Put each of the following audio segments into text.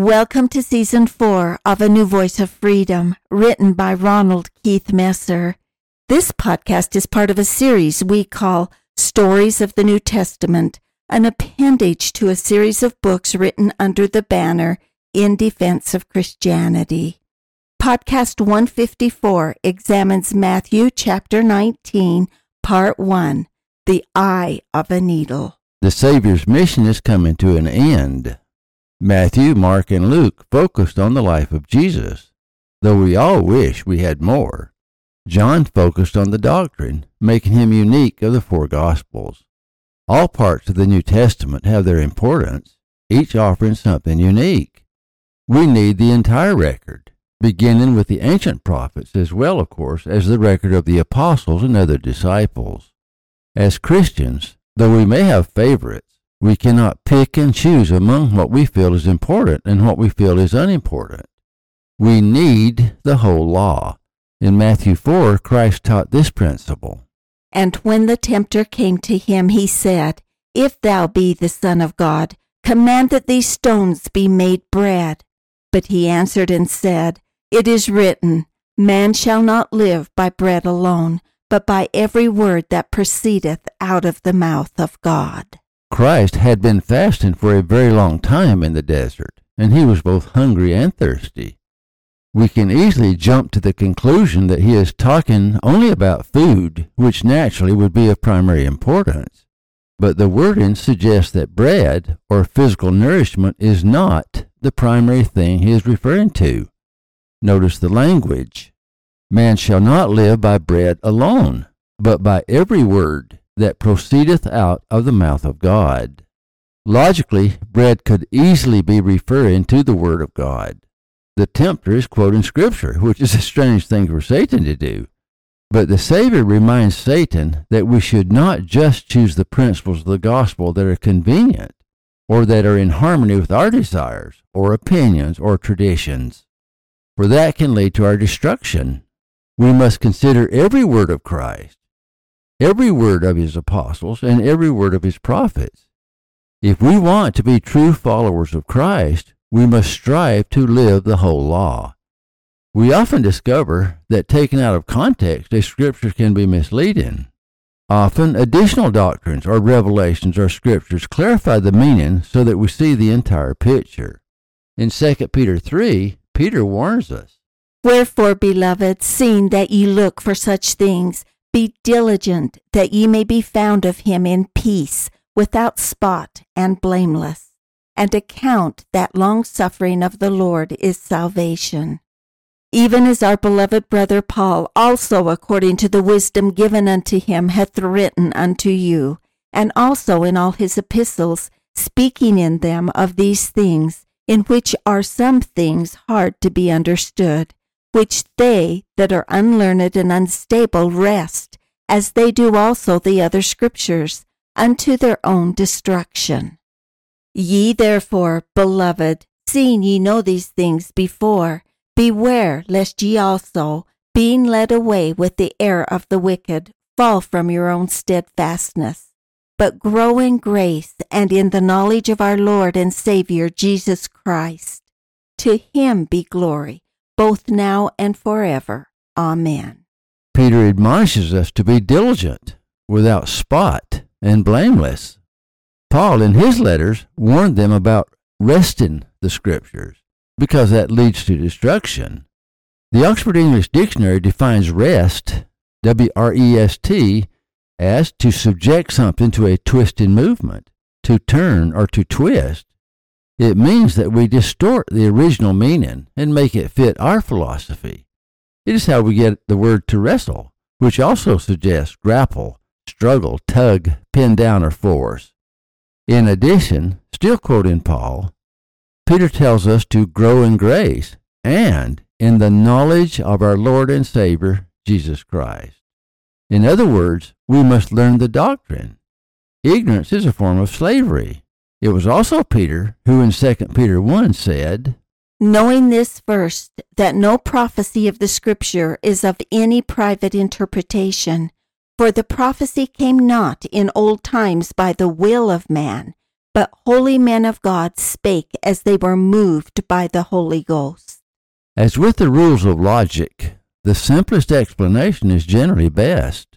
Welcome to season four of A New Voice of Freedom, written by Ronald Keith Messer. This podcast is part of a series we call Stories of the New Testament, an appendage to a series of books written under the banner In Defense of Christianity. Podcast 154 examines Matthew chapter 19, part 1, The Eye of a Needle. The Savior's mission is coming to an end. Matthew, Mark, and Luke focused on the life of Jesus, though we all wish we had more. John focused on the doctrine, making him unique of the four Gospels. All parts of the New Testament have their importance, each offering something unique. We need the entire record, beginning with the ancient prophets as well, of course, as the record of the apostles and other disciples. As Christians, though we may have favorites, we cannot pick and choose among what we feel is important and what we feel is unimportant. We need the whole law. In Matthew 4, Christ taught this principle. And when the tempter came to him, he said, If thou be the Son of God, command that these stones be made bread. But he answered and said, It is written, Man shall not live by bread alone, but by every word that proceedeth out of the mouth of God. Christ had been fasting for a very long time in the desert, and he was both hungry and thirsty. We can easily jump to the conclusion that he is talking only about food, which naturally would be of primary importance. But the wording suggests that bread, or physical nourishment, is not the primary thing he is referring to. Notice the language. Man shall not live by bread alone, but by every word that proceedeth out of the mouth of God. Logically, bread could easily be referring to the Word of God. The tempter is quoting Scripture, which is a strange thing for Satan to do. But the Savior reminds Satan that we should not just choose the principles of the gospel that are convenient or that are in harmony with our desires or opinions or traditions, for that can lead to our destruction. We must consider every word of Christ every word of his apostles and every word of his prophets. If we want to be true followers of Christ, we must strive to live the whole law. We often discover that taken out of context, a scripture can be misleading. Often, additional doctrines or revelations or scriptures clarify the meaning so that we see the entire picture. In 2 Peter 3, Peter warns us Wherefore, beloved, seeing that ye look for such things, be diligent that ye may be found of him in peace, without spot and blameless, and account that long suffering of the Lord is salvation. Even as our beloved brother Paul also according to the wisdom given unto him hath written unto you, and also in all his epistles, speaking in them of these things, in which are some things hard to be understood which they that are unlearned and unstable wrest, as they do also the other scriptures, unto their own destruction. Ye therefore, beloved, seeing ye know these things before, beware lest ye also, being led away with the error of the wicked, fall from your own steadfastness. But grow in grace and in the knowledge of our Lord and Saviour Jesus Christ. To him be glory both now and forever. Amen. Peter admonishes us to be diligent, without spot, and blameless. Paul, in his letters, warned them about wresting the Scriptures, because that leads to destruction. The Oxford English Dictionary defines wrest, W R E S T, as to subject something to a twisting movement, to turn or to twist, it means that we distort the original meaning and make it fit our philosophy. It is how we get the word to wrestle, which also suggests grapple, struggle, tug, pin down, or force. In addition, still quoting Paul, Peter tells us to grow in grace and in the knowledge of our Lord and Savior, Jesus Christ. In other words, we must learn the doctrine. Ignorance is a form of slavery. It was also Peter who in 2 Peter 1 said, Knowing this first, that no prophecy of the Scripture is of any private interpretation, for the prophecy came not in old times by the will of man, but holy men of God spake as they were moved by the Holy Ghost. As with the rules of logic, the simplest explanation is generally best.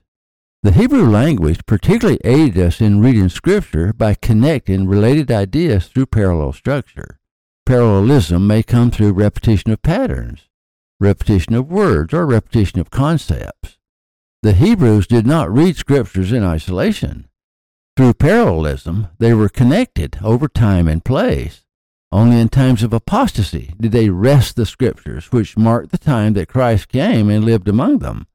The Hebrew language particularly aided us in reading Scripture by connecting related ideas through parallel structure. Parallelism may come through repetition of patterns, repetition of words, or repetition of concepts. The Hebrews did not read Scriptures in isolation. Through parallelism, they were connected over time and place. Only in times of apostasy did they wrest the Scriptures, which marked the time that Christ came and lived among them.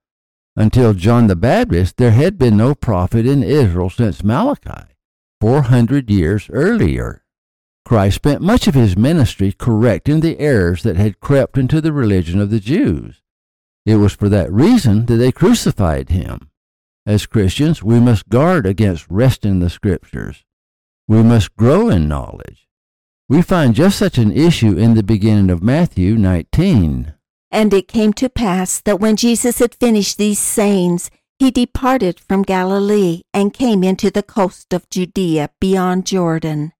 Until John the Baptist, there had been no prophet in Israel since Malachi, 400 years earlier. Christ spent much of his ministry correcting the errors that had crept into the religion of the Jews. It was for that reason that they crucified him. As Christians, we must guard against wresting the Scriptures. We must grow in knowledge. We find just such an issue in the beginning of Matthew 19. And it came to pass that when Jesus had finished these sayings, he departed from Galilee and came into the coast of Judea beyond Jordan.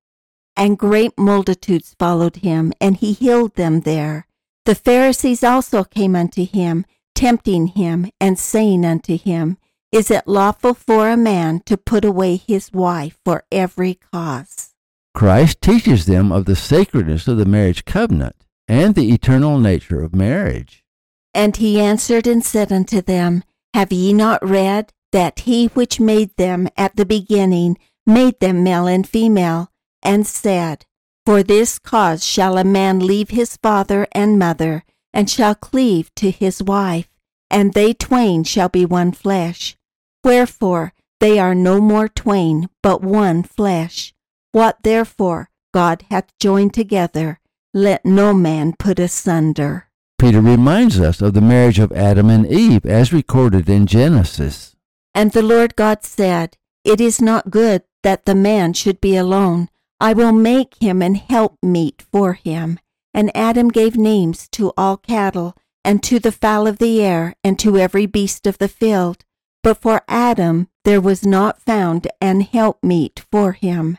And great multitudes followed him, and he healed them there. The Pharisees also came unto him, tempting him, and saying unto him, is it lawful for a man to put away his wife for every cause? Christ teaches them of the sacredness of the marriage covenant and the eternal nature of marriage. And he answered and said unto them, Have ye not read that he which made them at the beginning made them male and female, and said, For this cause shall a man leave his father and mother, and shall cleave to his wife, and they twain shall be one flesh. Wherefore they are no more twain, but one flesh. What therefore God hath joined together, let no man put asunder. Peter reminds us of the marriage of Adam and Eve as recorded in Genesis. And the Lord God said, It is not good that the man should be alone. I will make him an helpmeet for him. And Adam gave names to all cattle, and to the fowl of the air, and to every beast of the field but for Adam there was not found an helpmeet for him.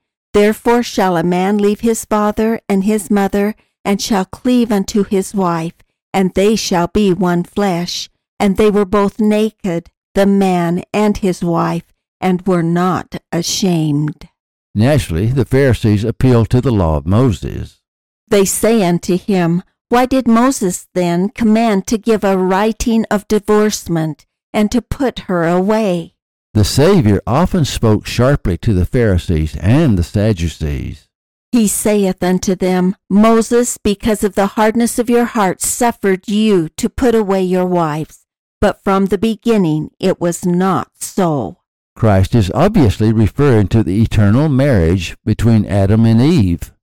Therefore shall a man leave his father and his mother, and shall cleave unto his wife, and they shall be one flesh. And they were both naked, the man and his wife, and were not ashamed. Naturally, the Pharisees appeal to the law of Moses. They say unto him, Why did Moses then command to give a writing of divorcement? and to put her away. The Saviour often spoke sharply to the Pharisees and the Sadducees. He saith unto them, Moses, because of the hardness of your hearts, suffered you to put away your wives, but from the beginning it was not so. Christ is obviously referring to the eternal marriage between Adam and Eve.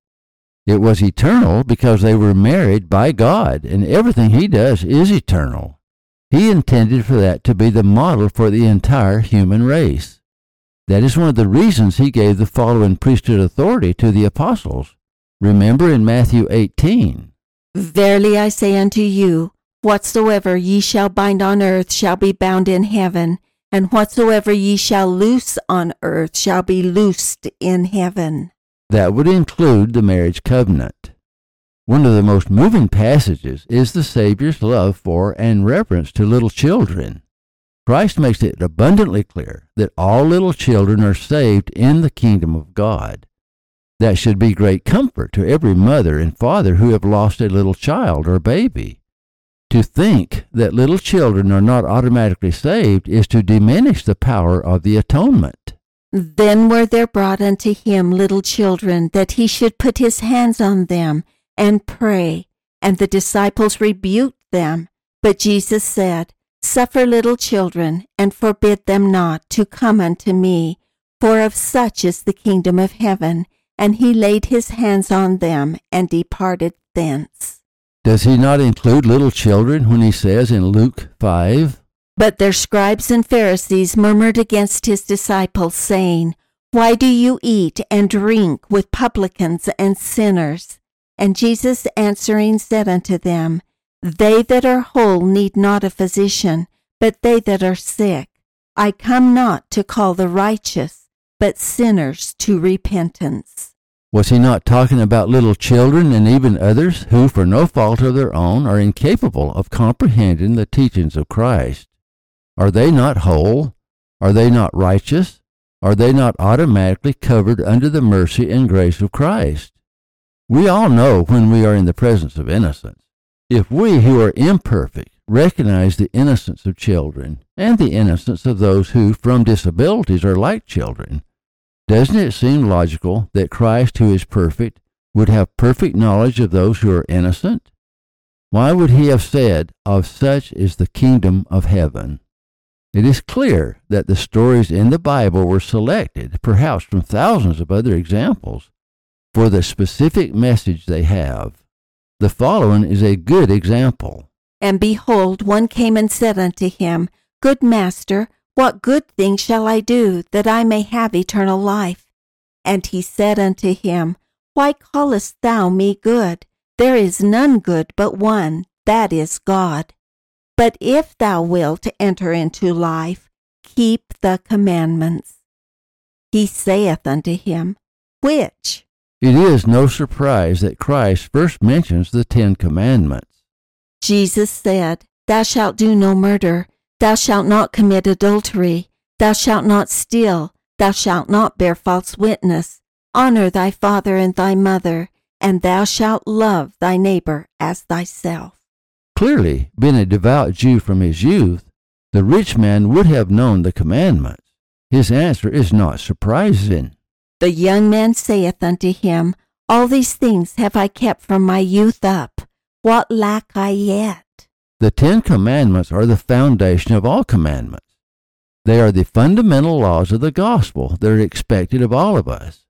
It was eternal because they were married by God, and everything He does is eternal. He intended for that to be the model for the entire human race. That is one of the reasons he gave the following priesthood authority to the apostles. Remember in Matthew 18 Verily I say unto you, whatsoever ye shall bind on earth shall be bound in heaven, and whatsoever ye shall loose on earth shall be loosed in heaven. That would include the marriage covenant. One of the most moving passages is the Savior's love for and reverence to little children. Christ makes it abundantly clear that all little children are saved in the kingdom of God. That should be great comfort to every mother and father who have lost a little child or baby. To think that little children are not automatically saved is to diminish the power of the atonement. Then were there brought unto him little children, that he should put his hands on them and pray. And the disciples rebuked them. But Jesus said, Suffer little children, and forbid them not to come unto me, for of such is the kingdom of heaven. And he laid his hands on them and departed thence. Does he not include little children when he says in Luke 5? But their scribes and Pharisees murmured against his disciples, saying, Why do you eat and drink with publicans and sinners? And Jesus answering said unto them, They that are whole need not a physician, but they that are sick. I come not to call the righteous, but sinners to repentance. Was he not talking about little children and even others who, for no fault of their own, are incapable of comprehending the teachings of Christ? Are they not whole? Are they not righteous? Are they not automatically covered under the mercy and grace of Christ? We all know when we are in the presence of innocence. If we who are imperfect recognize the innocence of children and the innocence of those who, from disabilities, are like children, doesn't it seem logical that Christ, who is perfect, would have perfect knowledge of those who are innocent? Why would he have said, Of such is the kingdom of heaven? It is clear that the stories in the Bible were selected, perhaps from thousands of other examples, for the specific message they have. The following is a good example. And behold, one came and said unto him, Good master, what good thing shall I do that I may have eternal life? And he said unto him, Why callest thou me good? There is none good but one, that is God. But if thou wilt enter into life, keep the commandments. He saith unto him, Which? It is no surprise that Christ first mentions the Ten Commandments. Jesus said, Thou shalt do no murder, thou shalt not commit adultery, thou shalt not steal, thou shalt not bear false witness, honor thy father and thy mother, and thou shalt love thy neighbor as thyself. Clearly, being a devout Jew from his youth, the rich man would have known the commandments. His answer is not surprising. The young man saith unto him, All these things have I kept from my youth up. What lack I yet? The Ten Commandments are the foundation of all commandments. They are the fundamental laws of the gospel that are expected of all of us.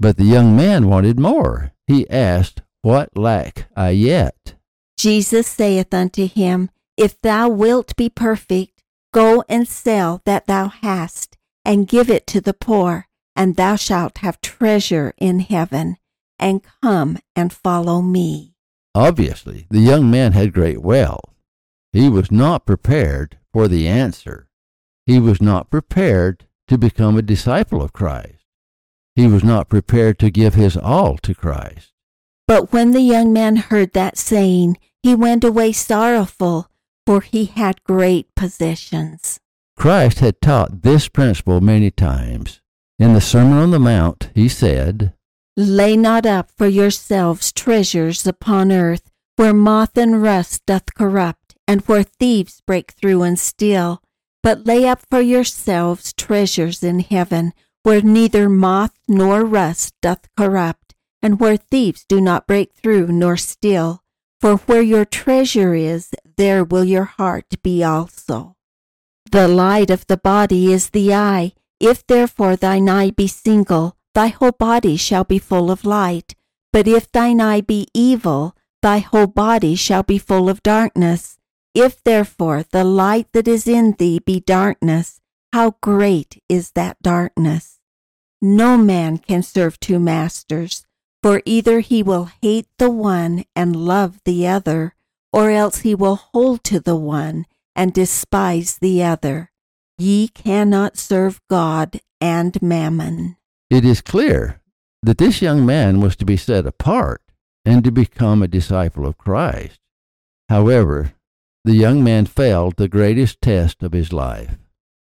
But the young man wanted more. He asked, What lack I yet? Jesus saith unto him, If thou wilt be perfect, go and sell that thou hast, and give it to the poor, and thou shalt have treasure in heaven, and come and follow me. Obviously, the young man had great wealth. He was not prepared for the answer. He was not prepared to become a disciple of Christ. He was not prepared to give his all to Christ. But when the young man heard that saying, he went away sorrowful, for he had great possessions. Christ had taught this principle many times. In the Sermon on the Mount, he said, Lay not up for yourselves treasures upon earth, where moth and rust doth corrupt, and where thieves break through and steal. But lay up for yourselves treasures in heaven, where neither moth nor rust doth corrupt, and where thieves do not break through nor steal. For where your treasure is, there will your heart be also. The light of the body is the eye. If therefore thine eye be single, thy whole body shall be full of light. But if thine eye be evil, thy whole body shall be full of darkness. If therefore the light that is in thee be darkness, how great is that darkness? No man can serve two masters, for either he will hate the one and love the other, or else he will hold to the one and despise the other. Ye cannot serve God and mammon. It is clear that this young man was to be set apart and to become a disciple of Christ. However, the young man failed the greatest test of his life.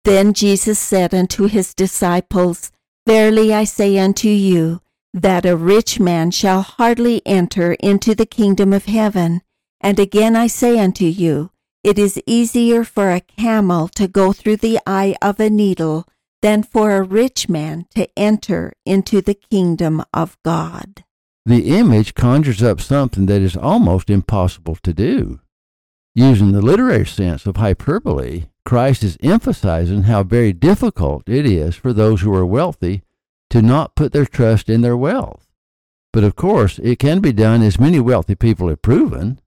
Then Jesus said unto his disciples, Verily I say unto you, that a rich man shall hardly enter into the kingdom of heaven. And again I say unto you, it is easier for a camel to go through the eye of a needle than for a rich man to enter into the kingdom of God. The image conjures up something that is almost impossible to do. Using the literary sense of hyperbole, Christ is emphasizing how very difficult it is for those who are wealthy to not put their trust in their wealth. But of course, it can be done as many wealthy people have proven.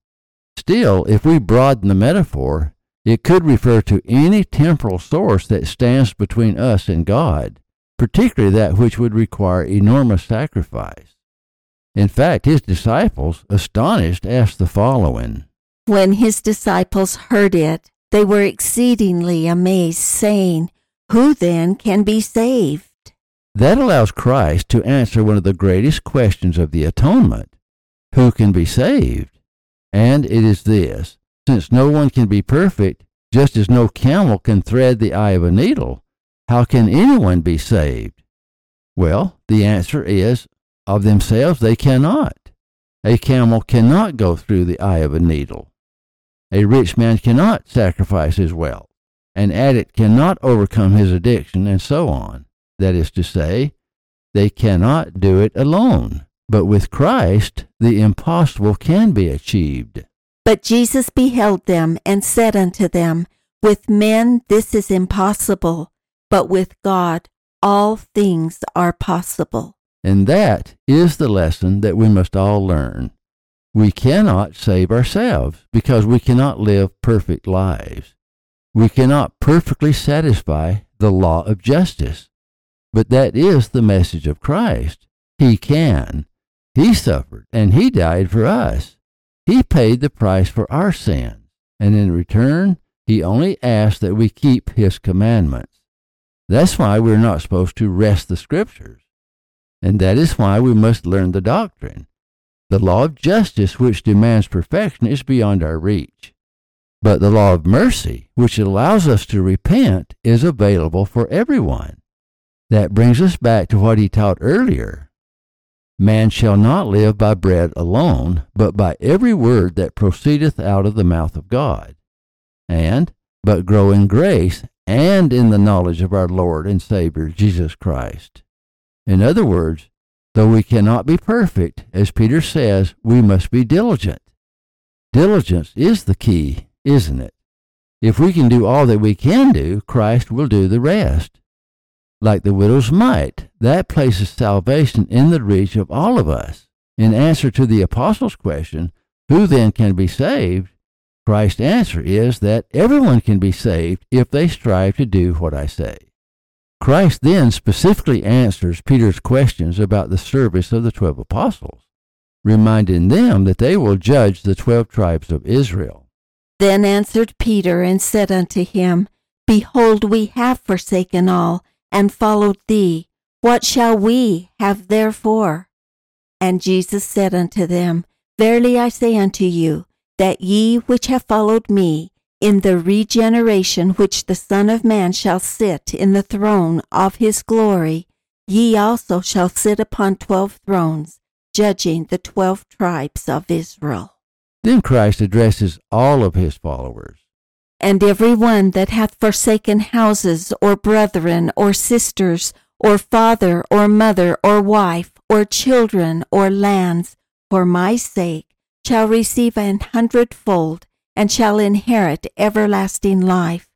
Still, if we broaden the metaphor, it could refer to any temporal source that stands between us and God, particularly that which would require enormous sacrifice. In fact, his disciples, astonished, asked the following When his disciples heard it, they were exceedingly amazed, saying, Who then can be saved? That allows Christ to answer one of the greatest questions of the atonement Who can be saved? And it is this since no one can be perfect, just as no camel can thread the eye of a needle, how can anyone be saved? Well, the answer is of themselves they cannot. A camel cannot go through the eye of a needle. A rich man cannot sacrifice his wealth. An addict cannot overcome his addiction, and so on. That is to say, they cannot do it alone. But with Christ, the impossible can be achieved. But Jesus beheld them and said unto them, With men this is impossible, but with God all things are possible. And that is the lesson that we must all learn. We cannot save ourselves because we cannot live perfect lives. We cannot perfectly satisfy the law of justice. But that is the message of Christ. He can. He suffered and he died for us. He paid the price for our sins, and in return, he only asks that we keep his commandments. That's why we're not supposed to wrest the scriptures. And that is why we must learn the doctrine. The law of justice, which demands perfection, is beyond our reach. But the law of mercy, which allows us to repent, is available for everyone. That brings us back to what he taught earlier Man shall not live by bread alone, but by every word that proceedeth out of the mouth of God. And, but grow in grace and in the knowledge of our Lord and Savior Jesus Christ. In other words, though we cannot be perfect, as Peter says, we must be diligent. Diligence is the key, isn't it? If we can do all that we can do, Christ will do the rest like the widow's mite. That places salvation in the reach of all of us. In answer to the apostles' question, who then can be saved? Christ's answer is that everyone can be saved if they strive to do what I say. Christ then specifically answers Peter's questions about the service of the twelve apostles, reminding them that they will judge the twelve tribes of Israel. Then answered Peter and said unto him, Behold, we have forsaken all and followed thee. What shall we have therefore? And Jesus said unto them, Verily I say unto you, that ye which have followed me, in the regeneration which the Son of Man shall sit in the throne of his glory, ye also shall sit upon twelve thrones, judging the twelve tribes of Israel. Then Christ addresses all of his followers and every one that hath forsaken houses, or brethren, or sisters, or father, or mother, or wife, or children, or lands, for my sake, shall receive an hundredfold, and shall inherit everlasting life.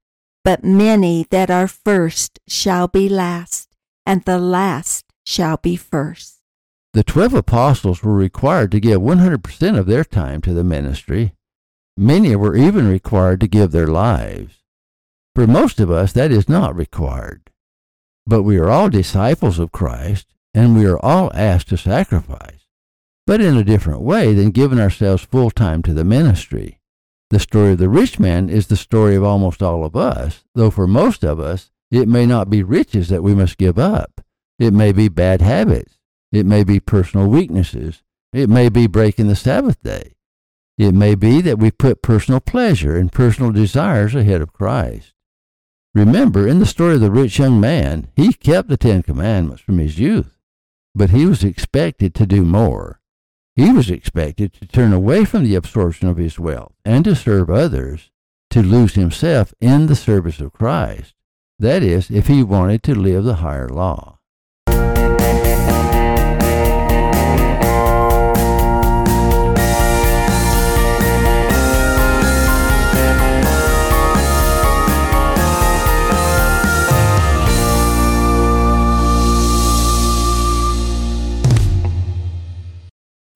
But many that are first shall be last, and the last shall be first. The twelve apostles were required to give 100% of their time to the ministry Many were even required to give their lives. For most of us, that is not required. But we are all disciples of Christ, and we are all asked to sacrifice, but in a different way than giving ourselves full time to the ministry. The story of the rich man is the story of almost all of us, though for most of us, it may not be riches that we must give up. It may be bad habits. It may be personal weaknesses. It may be breaking the Sabbath day. It may be that we put personal pleasure and personal desires ahead of Christ. Remember, in the story of the rich young man, he kept the Ten Commandments from his youth, but he was expected to do more. He was expected to turn away from the absorption of his wealth and to serve others, to lose himself in the service of Christ. That is, if he wanted to live the higher law.